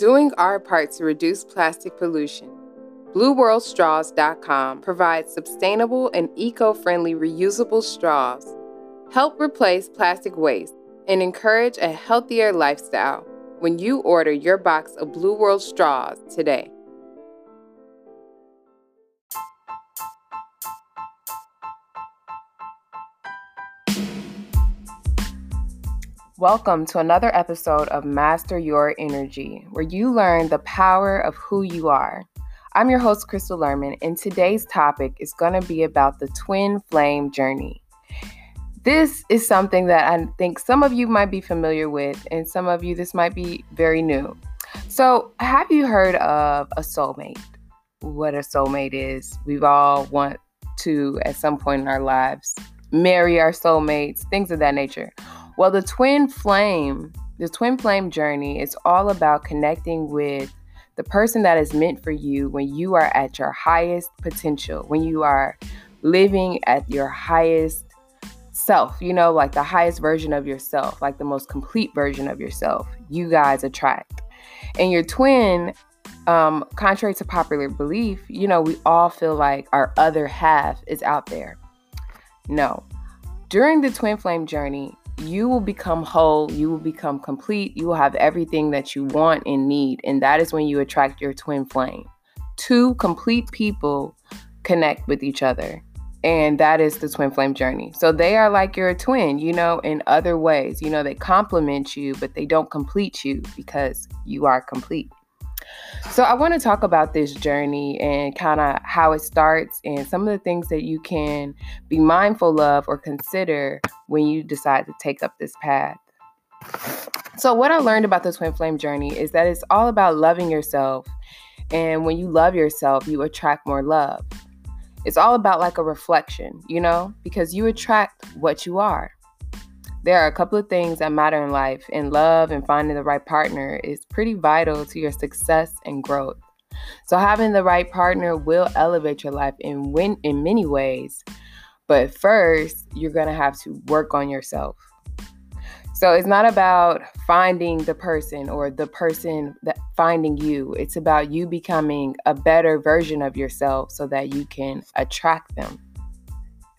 Doing our part to reduce plastic pollution. BlueWorldStraws.com provides sustainable and eco friendly reusable straws. Help replace plastic waste and encourage a healthier lifestyle when you order your box of Blue World straws today. Welcome to another episode of Master Your Energy, where you learn the power of who you are. I'm your host, Crystal Lerman, and today's topic is going to be about the twin flame journey. This is something that I think some of you might be familiar with, and some of you, this might be very new. So, have you heard of a soulmate? What a soulmate is? We've all want to, at some point in our lives, marry our soulmates, things of that nature. Well, the twin flame, the twin flame journey is all about connecting with the person that is meant for you when you are at your highest potential, when you are living at your highest self, you know, like the highest version of yourself, like the most complete version of yourself. You guys attract. And your twin, um, contrary to popular belief, you know, we all feel like our other half is out there. No. During the twin flame journey, you will become whole, you will become complete, you will have everything that you want and need. And that is when you attract your twin flame. Two complete people connect with each other. And that is the twin flame journey. So they are like your twin, you know, in other ways. You know, they complement you, but they don't complete you because you are complete. So, I want to talk about this journey and kind of how it starts and some of the things that you can be mindful of or consider when you decide to take up this path. So, what I learned about the twin flame journey is that it's all about loving yourself. And when you love yourself, you attract more love. It's all about like a reflection, you know, because you attract what you are. There are a couple of things that matter in life, and love and finding the right partner is pretty vital to your success and growth. So, having the right partner will elevate your life in, win- in many ways. But first, you're going to have to work on yourself. So it's not about finding the person or the person that finding you. It's about you becoming a better version of yourself so that you can attract them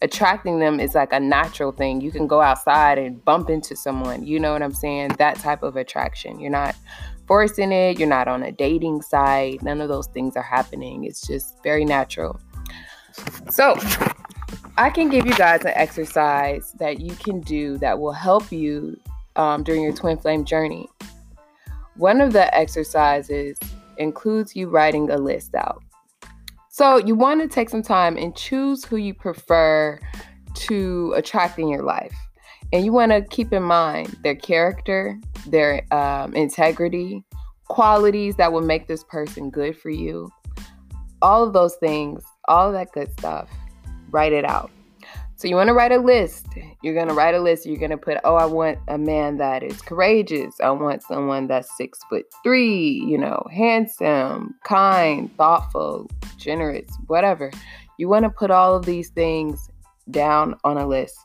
attracting them is like a natural thing. You can go outside and bump into someone. You know what I'm saying? That type of attraction. You're not forcing it. You're not on a dating site. None of those things are happening. It's just very natural. So, I can give you guys an exercise that you can do that will help you um, during your twin flame journey. One of the exercises includes you writing a list out. So you want to take some time and choose who you prefer to attract in your life. And you want to keep in mind their character, their um, integrity, qualities that will make this person good for you. All of those things, all of that good stuff, write it out. So you want to write a list. You're going to write a list. You're going to put, oh, I want a man that is courageous. I want someone that's six foot three, you know, handsome, kind, thoughtful, generous, whatever. You want to put all of these things down on a list.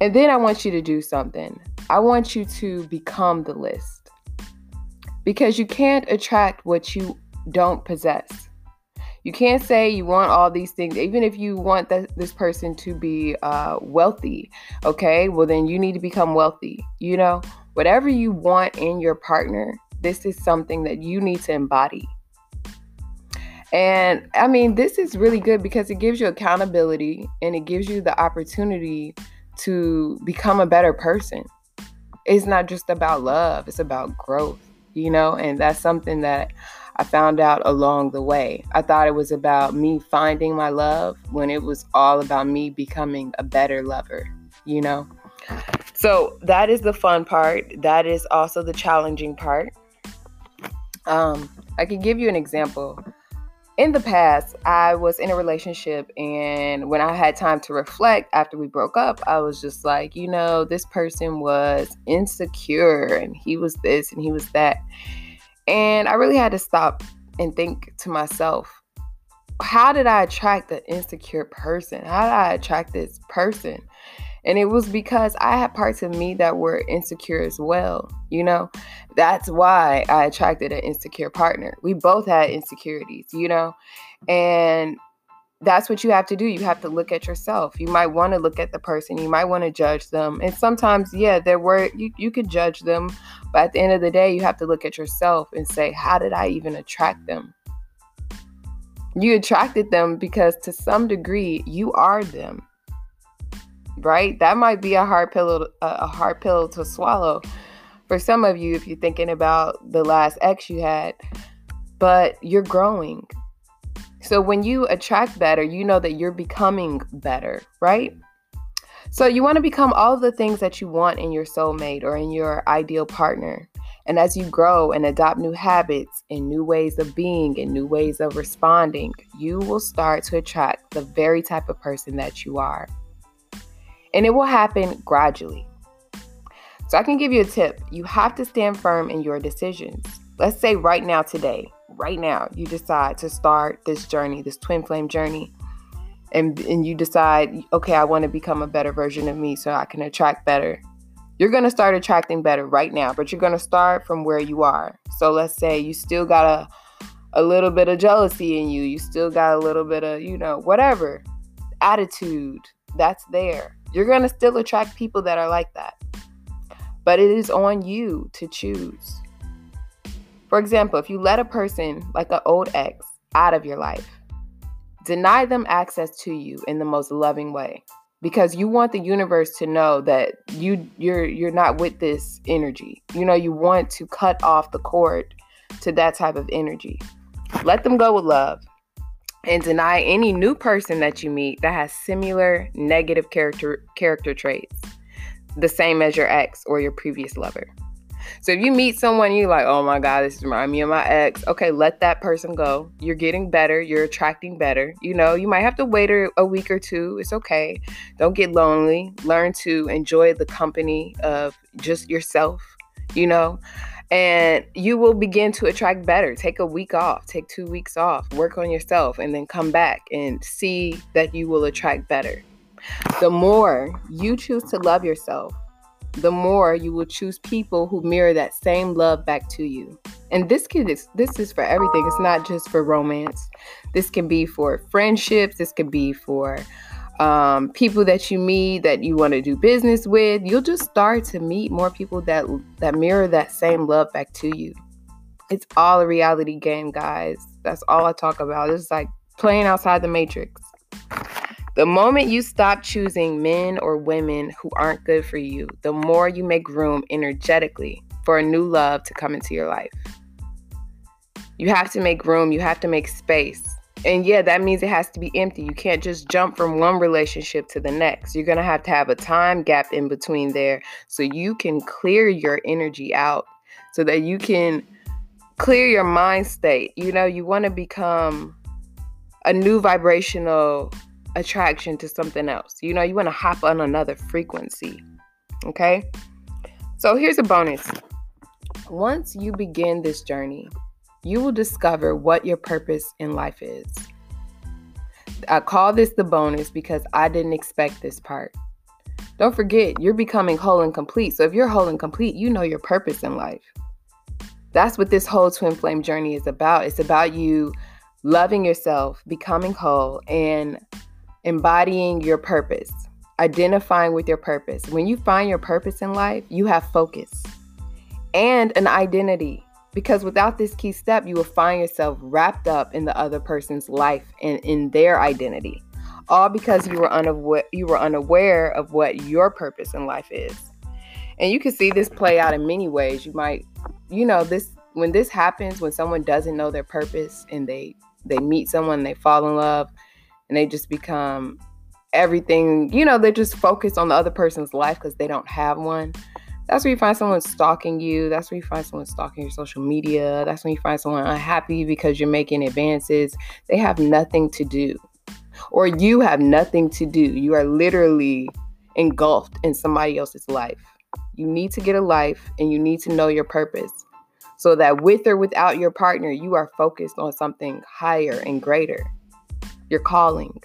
And then I want you to do something. I want you to become the list. Because you can't attract what you don't possess. You can't say you want all these things, even if you want this person to be uh, wealthy. Okay, well, then you need to become wealthy. You know, whatever you want in your partner, this is something that you need to embody. And I mean, this is really good because it gives you accountability and it gives you the opportunity to become a better person. It's not just about love, it's about growth, you know, and that's something that I found out along the way. I thought it was about me finding my love when it was all about me becoming a better lover, you know? So that is the fun part. That is also the challenging part. Um, I can give you an example. In the past, I was in a relationship, and when I had time to reflect after we broke up, I was just like, you know, this person was insecure, and he was this, and he was that. And I really had to stop and think to myself, how did I attract an insecure person? How did I attract this person? And it was because I had parts of me that were insecure as well, you know? That's why I attracted an insecure partner. We both had insecurities, you know? And that's what you have to do. You have to look at yourself. You might want to look at the person. You might want to judge them. And sometimes, yeah, there were you, you could judge them, but at the end of the day, you have to look at yourself and say, how did I even attract them? You attracted them because to some degree you are them. Right? That might be a hard pill a hard pill to swallow for some of you if you're thinking about the last ex you had, but you're growing so when you attract better, you know that you're becoming better, right? So you want to become all of the things that you want in your soulmate or in your ideal partner. And as you grow and adopt new habits and new ways of being and new ways of responding, you will start to attract the very type of person that you are. And it will happen gradually. So I can give you a tip. You have to stand firm in your decisions. Let's say right now, today, right now you decide to start this journey, this twin flame journey, and and you decide, okay, I want to become a better version of me so I can attract better. You're going to start attracting better right now, but you're going to start from where you are. So let's say you still got a a little bit of jealousy in you, you still got a little bit of, you know, whatever attitude that's there. You're going to still attract people that are like that. But it is on you to choose. For example, if you let a person like an old ex out of your life, deny them access to you in the most loving way because you want the universe to know that you you're you're not with this energy. You know, you want to cut off the cord to that type of energy. Let them go with love and deny any new person that you meet that has similar negative character character traits, the same as your ex or your previous lover. So if you meet someone, you're like, oh my God, this reminds me of my ex. Okay, let that person go. You're getting better. You're attracting better. You know, you might have to wait a week or two. It's okay. Don't get lonely. Learn to enjoy the company of just yourself, you know, and you will begin to attract better. Take a week off, take two weeks off, work on yourself, and then come back and see that you will attract better. The more you choose to love yourself, the more you will choose people who mirror that same love back to you. And this can this is for everything. It's not just for romance. This can be for friendships. This can be for um, people that you meet that you want to do business with. You'll just start to meet more people that that mirror that same love back to you. It's all a reality game, guys. That's all I talk about. It's like playing outside the matrix. The moment you stop choosing men or women who aren't good for you, the more you make room energetically for a new love to come into your life. You have to make room, you have to make space. And yeah, that means it has to be empty. You can't just jump from one relationship to the next. You're going to have to have a time gap in between there so you can clear your energy out so that you can clear your mind state. You know, you want to become a new vibrational attraction to something else. You know, you want to hop on another frequency. Okay? So here's a bonus. Once you begin this journey, you will discover what your purpose in life is. I call this the bonus because I didn't expect this part. Don't forget, you're becoming whole and complete. So if you're whole and complete, you know your purpose in life. That's what this whole twin flame journey is about. It's about you loving yourself, becoming whole, and embodying your purpose, identifying with your purpose. When you find your purpose in life, you have focus and an identity. Because without this key step, you will find yourself wrapped up in the other person's life and in their identity. All because you were unaware you were unaware of what your purpose in life is. And you can see this play out in many ways. You might, you know, this when this happens, when someone doesn't know their purpose and they they meet someone, they fall in love, and they just become everything, you know, they just focus on the other person's life because they don't have one. That's where you find someone stalking you. That's where you find someone stalking your social media. That's when you find someone unhappy because you're making advances. They have nothing to do. Or you have nothing to do. You are literally engulfed in somebody else's life. You need to get a life and you need to know your purpose so that with or without your partner, you are focused on something higher and greater your calling.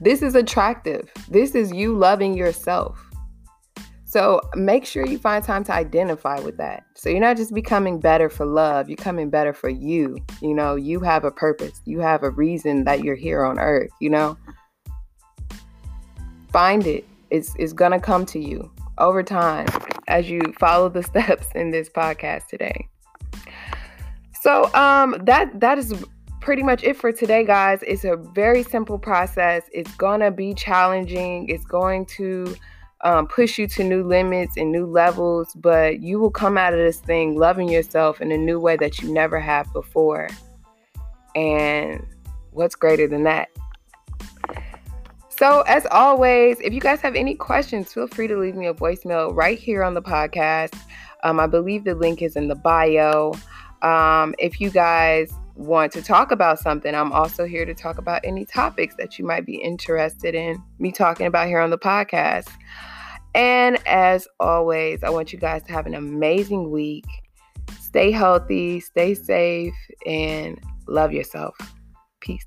This is attractive. This is you loving yourself. So make sure you find time to identify with that. So you're not just becoming better for love, you're coming better for you. You know, you have a purpose, you have a reason that you're here on earth, you know? Find it. It's, it's gonna come to you over time as you follow the steps in this podcast today. So um that that is pretty much it for today guys. It's a very simple process. It's to be challenging. It's going to um, push you to new limits and new levels, but you will come out of this thing loving yourself in a new way that you never have before. And what's greater than that? So, as always, if you guys have any questions, feel free to leave me a voicemail right here on the podcast. Um, I believe the link is in the bio. Um, if you guys want to talk about something, I'm also here to talk about any topics that you might be interested in me talking about here on the podcast. And as always, I want you guys to have an amazing week. Stay healthy, stay safe, and love yourself. Peace.